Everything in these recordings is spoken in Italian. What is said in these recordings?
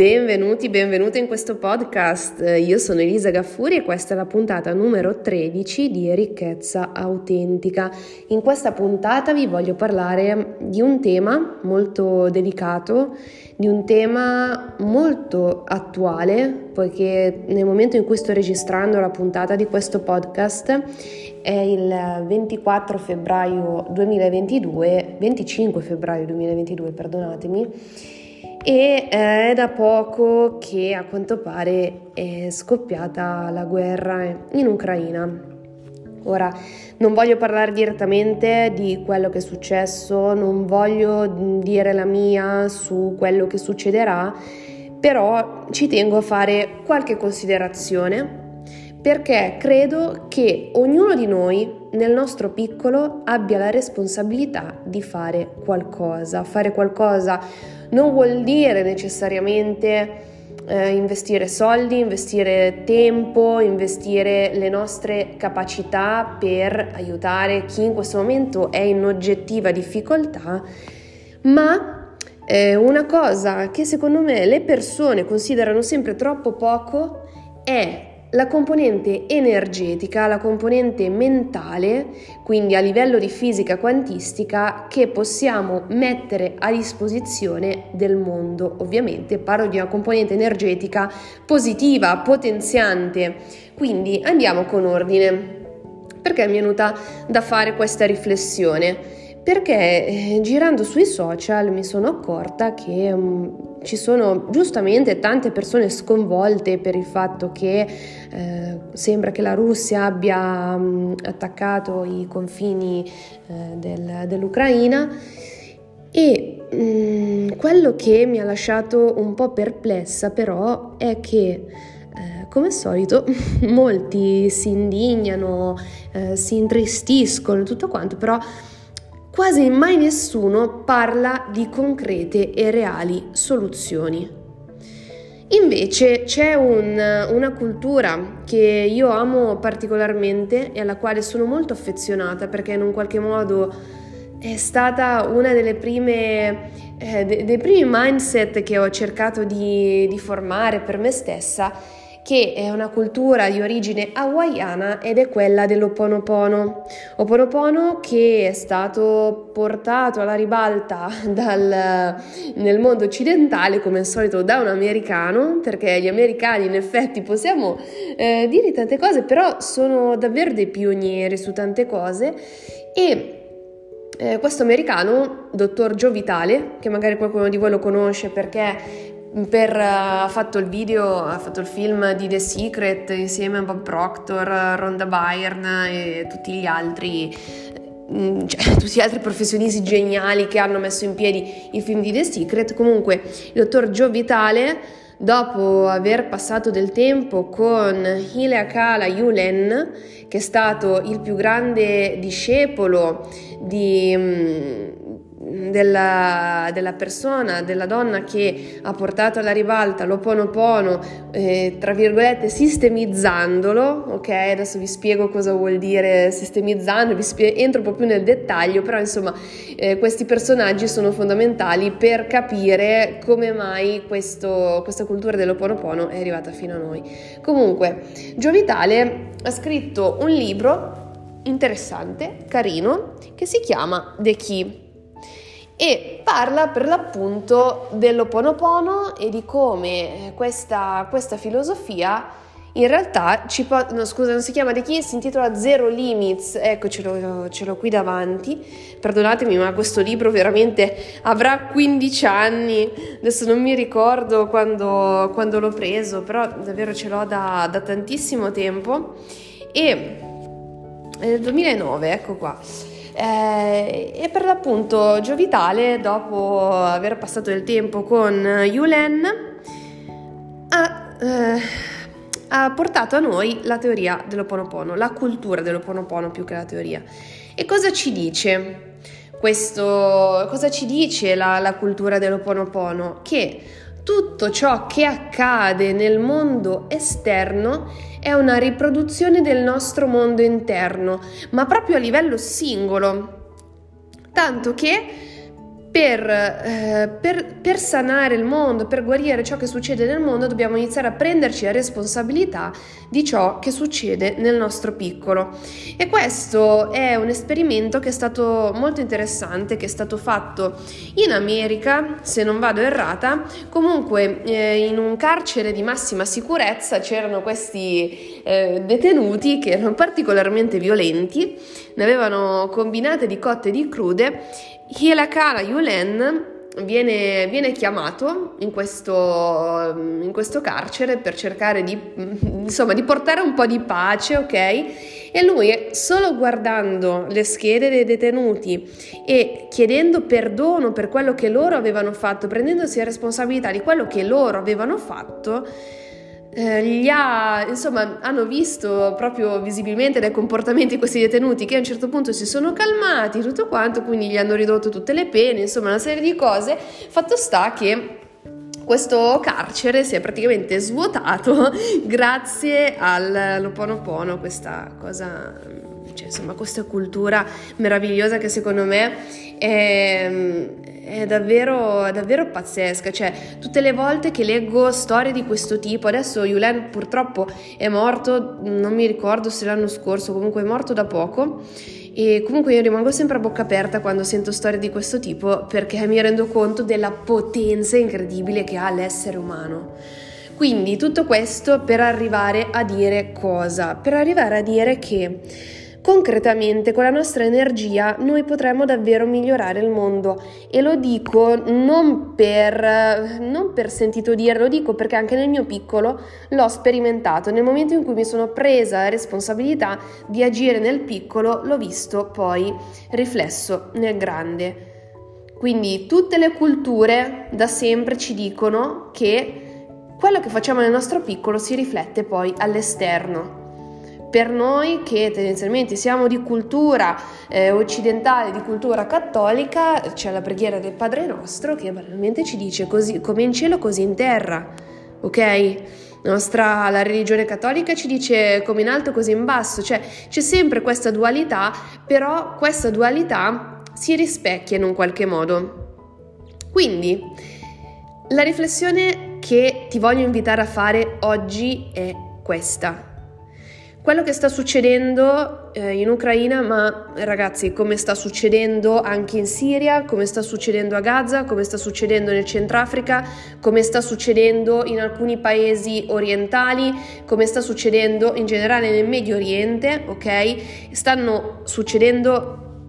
Benvenuti, benvenute in questo podcast. Io sono Elisa Gaffuri e questa è la puntata numero 13 di Ricchezza Autentica. In questa puntata vi voglio parlare di un tema molto delicato, di un tema molto attuale, poiché nel momento in cui sto registrando la puntata di questo podcast è il 24 febbraio 2022, 25 febbraio 2022, perdonatemi e eh, è da poco che a quanto pare è scoppiata la guerra in Ucraina. Ora, non voglio parlare direttamente di quello che è successo, non voglio dire la mia su quello che succederà, però ci tengo a fare qualche considerazione perché credo che ognuno di noi nel nostro piccolo abbia la responsabilità di fare qualcosa. Fare qualcosa non vuol dire necessariamente eh, investire soldi, investire tempo, investire le nostre capacità per aiutare chi in questo momento è in oggettiva difficoltà, ma eh, una cosa che secondo me le persone considerano sempre troppo poco è la componente energetica, la componente mentale, quindi a livello di fisica quantistica, che possiamo mettere a disposizione del mondo. Ovviamente parlo di una componente energetica positiva, potenziante. Quindi andiamo con ordine. Perché mi è venuta da fare questa riflessione? Perché eh, girando sui social mi sono accorta che um, ci sono giustamente tante persone sconvolte per il fatto che eh, sembra che la Russia abbia um, attaccato i confini eh, del, dell'Ucraina. E um, quello che mi ha lasciato un po' perplessa però è che eh, come al solito molti si indignano, eh, si intristiscono, tutto quanto, però quasi mai nessuno parla di concrete e reali soluzioni. Invece c'è un, una cultura che io amo particolarmente e alla quale sono molto affezionata perché in un qualche modo è stata una delle prime, eh, dei primi mindset che ho cercato di, di formare per me stessa che è una cultura di origine hawaiana ed è quella dell'Oponopono. Oponopono che è stato portato alla ribalta dal, nel mondo occidentale, come al solito, da un americano, perché gli americani in effetti possiamo eh, dire tante cose, però sono davvero dei pionieri su tante cose e eh, questo americano, dottor Joe Vitale, che magari qualcuno di voi lo conosce perché per, uh, ha fatto il video, ha fatto il film di The Secret insieme a Bob Proctor, Rhonda Byrne e tutti gli altri, mm, cioè, tutti gli altri professionisti geniali che hanno messo in piedi il film di The Secret. Comunque, il dottor Joe Vitale, dopo aver passato del tempo con Hileakala Yulen, che è stato il più grande discepolo di, mm, della, della, persona, della donna che ha portato alla ribalta l'oponopono, eh, tra virgolette, sistemizzandolo, ok? Adesso vi spiego cosa vuol dire sistemizzando, vi spie- entro un po' più nel dettaglio, però insomma eh, questi personaggi sono fondamentali per capire come mai questo, questa cultura dell'oponopono è arrivata fino a noi. Comunque, Giovitale ha scritto un libro interessante, carino, che si chiama The Key e parla per l'appunto dell'Oponopono e di come questa, questa filosofia in realtà ci può, no scusa non si chiama The Key, si intitola Zero Limits, ecco ce l'ho, ce l'ho qui davanti, perdonatemi ma questo libro veramente avrà 15 anni, adesso non mi ricordo quando, quando l'ho preso, però davvero ce l'ho da, da tantissimo tempo. E nel 2009, ecco qua. Eh, e per l'appunto Giovitale, dopo aver passato del tempo con Yulen, ha, eh, ha portato a noi la teoria dell'Oponopono, la cultura dell'Oponopono più che la teoria. E cosa ci dice? Questo, cosa ci dice la, la cultura dell'Oponopono? Che tutto ciò che accade nel mondo esterno è una riproduzione del nostro mondo interno, ma proprio a livello singolo. Tanto che per, eh, per, per, sanare il mondo, per guarire ciò che succede nel mondo, dobbiamo iniziare a prenderci la responsabilità di ciò che succede nel nostro piccolo. E questo è un esperimento che è stato molto interessante, che è stato fatto in America, se non vado errata, comunque eh, in un carcere di massima sicurezza c'erano questi eh, detenuti che erano particolarmente violenti, ne avevano combinate di cotte e di crude Hielakara Yulen viene, viene chiamato in questo, in questo, carcere per cercare di, insomma, di portare un po' di pace, ok? E lui, solo guardando le schede dei detenuti e chiedendo perdono per quello che loro avevano fatto, prendendosi la responsabilità di quello che loro avevano fatto, gli ha, insomma, hanno visto proprio visibilmente dai comportamenti questi detenuti che a un certo punto si sono calmati, tutto quanto, quindi gli hanno ridotto tutte le pene, insomma, una serie di cose. Fatto sta che questo carcere si è praticamente svuotato grazie al Loponopono, questa cosa, cioè, insomma, questa cultura meravigliosa che secondo me è, è davvero, è davvero pazzesca, cioè tutte le volte che leggo storie di questo tipo, adesso Yulen purtroppo è morto, non mi ricordo se l'anno scorso, comunque è morto da poco e comunque io rimango sempre a bocca aperta quando sento storie di questo tipo perché mi rendo conto della potenza incredibile che ha l'essere umano. Quindi tutto questo per arrivare a dire cosa? Per arrivare a dire che Concretamente, con la nostra energia, noi potremmo davvero migliorare il mondo e lo dico non per, non per sentito dire, lo dico perché anche nel mio piccolo l'ho sperimentato. Nel momento in cui mi sono presa la responsabilità di agire nel piccolo, l'ho visto poi riflesso nel grande. Quindi tutte le culture da sempre ci dicono che quello che facciamo nel nostro piccolo si riflette poi all'esterno. Per noi che tendenzialmente siamo di cultura eh, occidentale, di cultura cattolica, c'è la preghiera del Padre nostro che banalmente ci dice così, come in cielo così in terra, ok? Nostra, la religione cattolica ci dice come in alto così in basso, cioè c'è sempre questa dualità, però questa dualità si rispecchia in un qualche modo. Quindi la riflessione che ti voglio invitare a fare oggi è questa quello che sta succedendo eh, in Ucraina, ma ragazzi, come sta succedendo anche in Siria, come sta succedendo a Gaza, come sta succedendo nel Centrafrica, come sta succedendo in alcuni paesi orientali, come sta succedendo in generale nel Medio Oriente, ok? Stanno succedendo,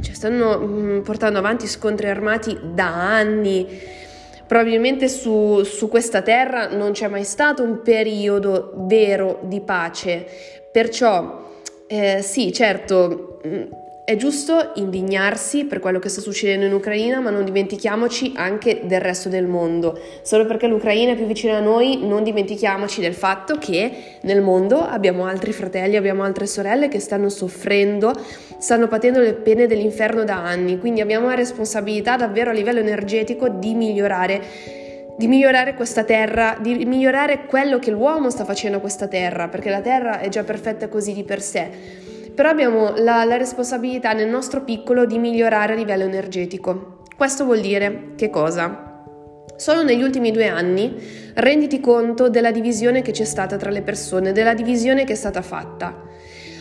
cioè stanno mh, mm, portando avanti scontri armati da anni Probabilmente su, su questa terra non c'è mai stato un periodo vero di pace, perciò eh, sì, certo, mm, è giusto indignarsi per quello che sta succedendo in Ucraina, ma non dimentichiamoci anche del resto del mondo. Solo perché l'Ucraina è più vicina a noi, non dimentichiamoci del fatto che nel mondo abbiamo altri fratelli, abbiamo altre sorelle che stanno soffrendo, stanno patendo le pene dell'inferno da anni. Quindi abbiamo la responsabilità davvero a livello energetico di migliorare di migliorare questa terra, di migliorare quello che l'uomo sta facendo a questa terra, perché la terra è già perfetta così di per sé però abbiamo la, la responsabilità nel nostro piccolo di migliorare a livello energetico. Questo vuol dire che cosa? Solo negli ultimi due anni renditi conto della divisione che c'è stata tra le persone, della divisione che è stata fatta.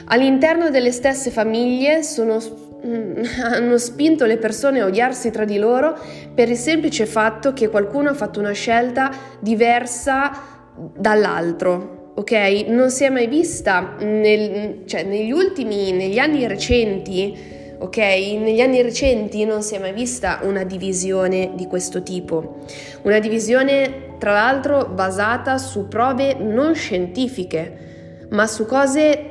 All'interno delle stesse famiglie sono, mm, hanno spinto le persone a odiarsi tra di loro per il semplice fatto che qualcuno ha fatto una scelta diversa dall'altro ok? Non si è mai vista nel, cioè, negli ultimi, negli anni recenti, ok? Negli anni recenti non si è mai vista una divisione di questo tipo. Una divisione, tra l'altro, basata su prove non scientifiche, ma su cose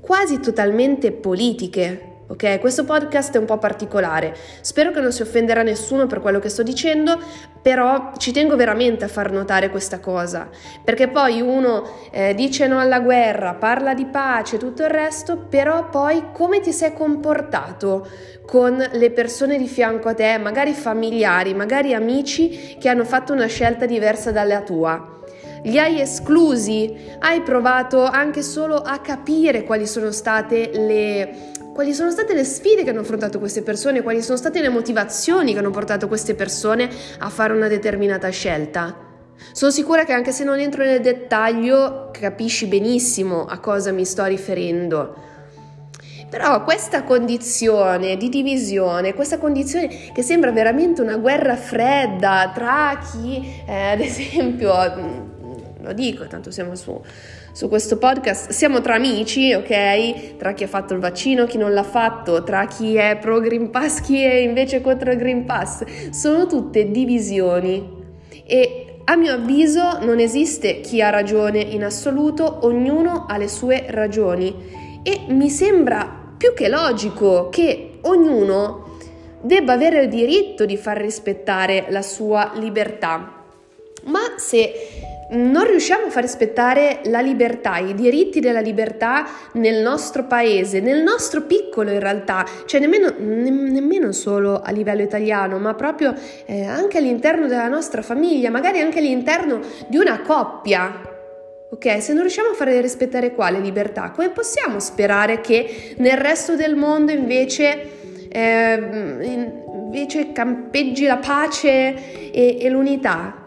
quasi totalmente politiche, ok? Questo podcast è un po' particolare, spero che non si offenderà nessuno per quello che sto dicendo, però ci tengo veramente a far notare questa cosa, perché poi uno eh, dice no alla guerra, parla di pace, tutto il resto, però poi come ti sei comportato con le persone di fianco a te, magari familiari, magari amici che hanno fatto una scelta diversa dalla tua? Li hai esclusi? Hai provato anche solo a capire quali sono state le quali sono state le sfide che hanno affrontato queste persone, quali sono state le motivazioni che hanno portato queste persone a fare una determinata scelta. Sono sicura che anche se non entro nel dettaglio capisci benissimo a cosa mi sto riferendo. Però questa condizione di divisione, questa condizione che sembra veramente una guerra fredda tra chi, eh, ad esempio, mm, lo dico, tanto siamo su, su questo podcast, siamo tra amici, ok? Tra chi ha fatto il vaccino, chi non l'ha fatto, tra chi è pro Green Pass, chi è invece contro il Green Pass. Sono tutte divisioni e a mio avviso non esiste chi ha ragione in assoluto, ognuno ha le sue ragioni e mi sembra più che logico che ognuno debba avere il diritto di far rispettare la sua libertà. Ma se non riusciamo a far rispettare la libertà, i diritti della libertà nel nostro paese, nel nostro piccolo in realtà, cioè nemmeno, ne, nemmeno solo a livello italiano, ma proprio eh, anche all'interno della nostra famiglia, magari anche all'interno di una coppia, Ok, se non riusciamo a fare rispettare qua le libertà, come possiamo sperare che nel resto del mondo invece, eh, invece campeggi la pace e, e l'unità?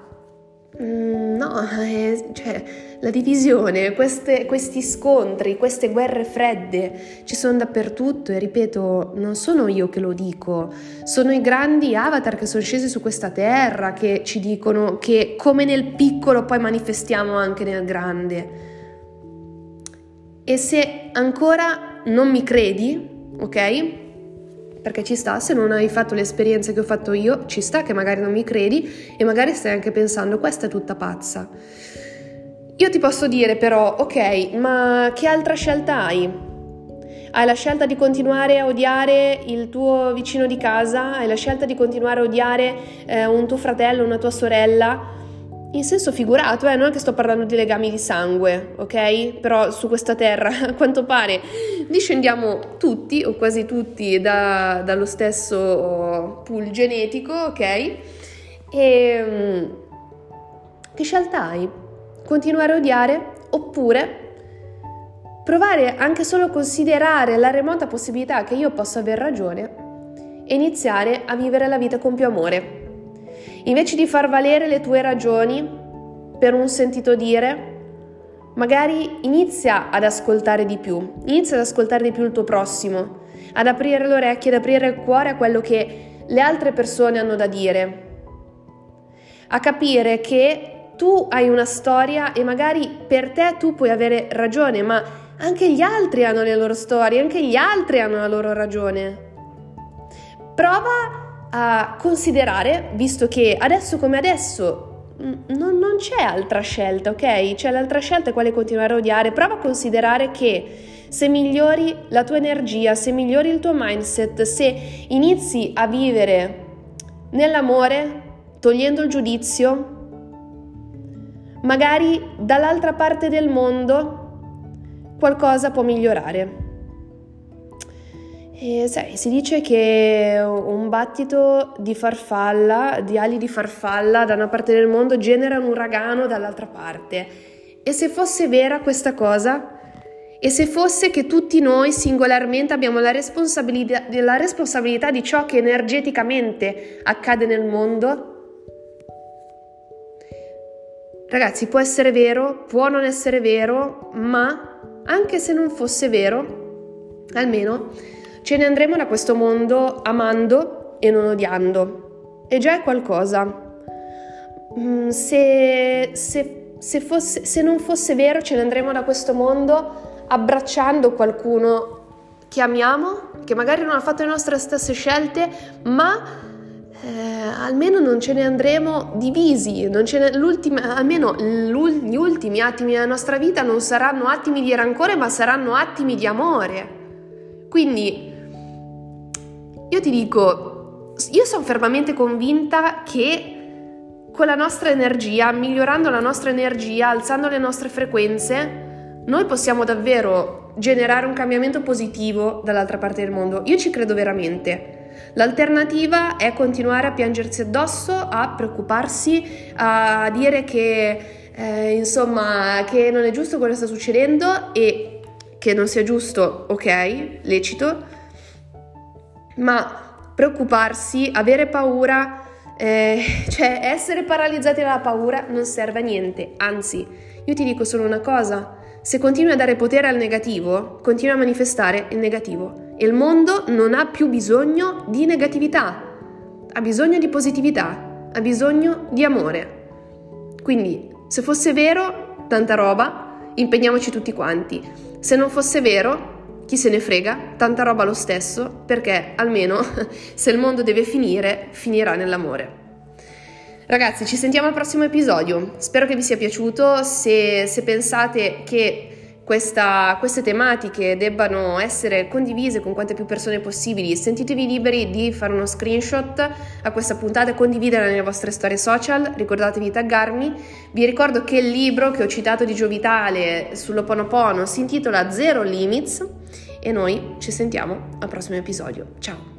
Mm, no, eh, cioè, la divisione, queste, questi scontri, queste guerre fredde ci sono dappertutto e ripeto, non sono io che lo dico, sono i grandi avatar che sono scesi su questa terra che ci dicono che come nel piccolo poi manifestiamo anche nel grande. E se ancora non mi credi, ok? Perché ci sta, se non hai fatto le esperienze che ho fatto io, ci sta che magari non mi credi e magari stai anche pensando questa è tutta pazza. Io ti posso dire però, ok, ma che altra scelta hai? Hai la scelta di continuare a odiare il tuo vicino di casa, hai la scelta di continuare a odiare eh, un tuo fratello, una tua sorella, in senso figurato, eh, non è che sto parlando di legami di sangue, ok? Però su questa terra, a quanto pare, discendiamo tutti o quasi tutti da, dallo stesso pool genetico, ok? E ehm, che scelta hai? Continuare a odiare oppure provare anche solo a considerare la remota possibilità che io possa aver ragione e iniziare a vivere la vita con più amore? Invece di far valere le tue ragioni per un sentito dire, magari inizia ad ascoltare di più, inizia ad ascoltare di più il tuo prossimo, ad aprire le orecchie, ad aprire il cuore a quello che le altre persone hanno da dire, a capire che tu hai una storia e magari per te tu puoi avere ragione, ma anche gli altri hanno le loro storie, anche gli altri hanno la loro ragione. Prova a considerare, visto che adesso come adesso non, non, c'è altra scelta, ok? C'è l'altra scelta quale continuare a odiare. Prova a considerare che se migliori la tua energia, se migliori il tuo mindset, se inizi a vivere nell'amore, togliendo il giudizio, magari dall'altra parte del mondo qualcosa può migliorare. E sai, si dice che un battito di farfalla, di ali di farfalla da una parte del mondo genera un uragano dall'altra parte. E se fosse vera questa cosa? E se fosse che tutti noi singolarmente abbiamo la responsabilità, la responsabilità di ciò che energeticamente accade nel mondo? Ragazzi, può essere vero, può non essere vero, ma anche se non fosse vero, almeno Ce ne andremo da questo mondo amando e non odiando. E già è qualcosa. Mm, se, se, se, fosse, se non fosse vero, ce ne andremo da questo mondo abbracciando qualcuno che amiamo, che magari non ha fatto le nostre stesse scelte, ma eh, almeno non ce ne andremo divisi, ne, almeno gli ultimi attimi della nostra vita non saranno attimi di rancore, ma saranno attimi di amore. Quindi io ti dico, io sono fermamente convinta che con la nostra energia, migliorando la nostra energia, alzando le nostre frequenze, noi possiamo davvero generare un cambiamento positivo dall'altra parte del mondo. Io ci credo veramente. L'alternativa è continuare a piangersi addosso, a preoccuparsi, a dire che eh, insomma che non è giusto quello che sta succedendo e che non sia giusto, ok, lecito ma preoccuparsi, avere paura, eh, cioè essere paralizzati dalla paura non serve a niente, anzi, io ti dico solo una cosa, se continui a dare potere al negativo, continui a manifestare il negativo. E il mondo non ha più bisogno di negatività, ha bisogno di positività, ha bisogno di amore. Quindi, se fosse vero, tanta roba, impegniamoci tutti quanti. Se non fosse vero, chi se ne frega, tanta roba lo stesso, perché almeno se il mondo deve finire, finirà nell'amore. Ragazzi, ci sentiamo al prossimo episodio. Spero che vi sia piaciuto. Se, se pensate che questa, queste tematiche debbano essere condivise con quante più persone possibili, sentitevi liberi di fare uno screenshot a questa puntata e condividerla nelle vostre storie social, ricordatevi di taggarmi. Vi ricordo che il libro che ho citato di Giovitale sull'Oponopono si intitola Zero Limits e noi ci sentiamo al prossimo episodio. Ciao!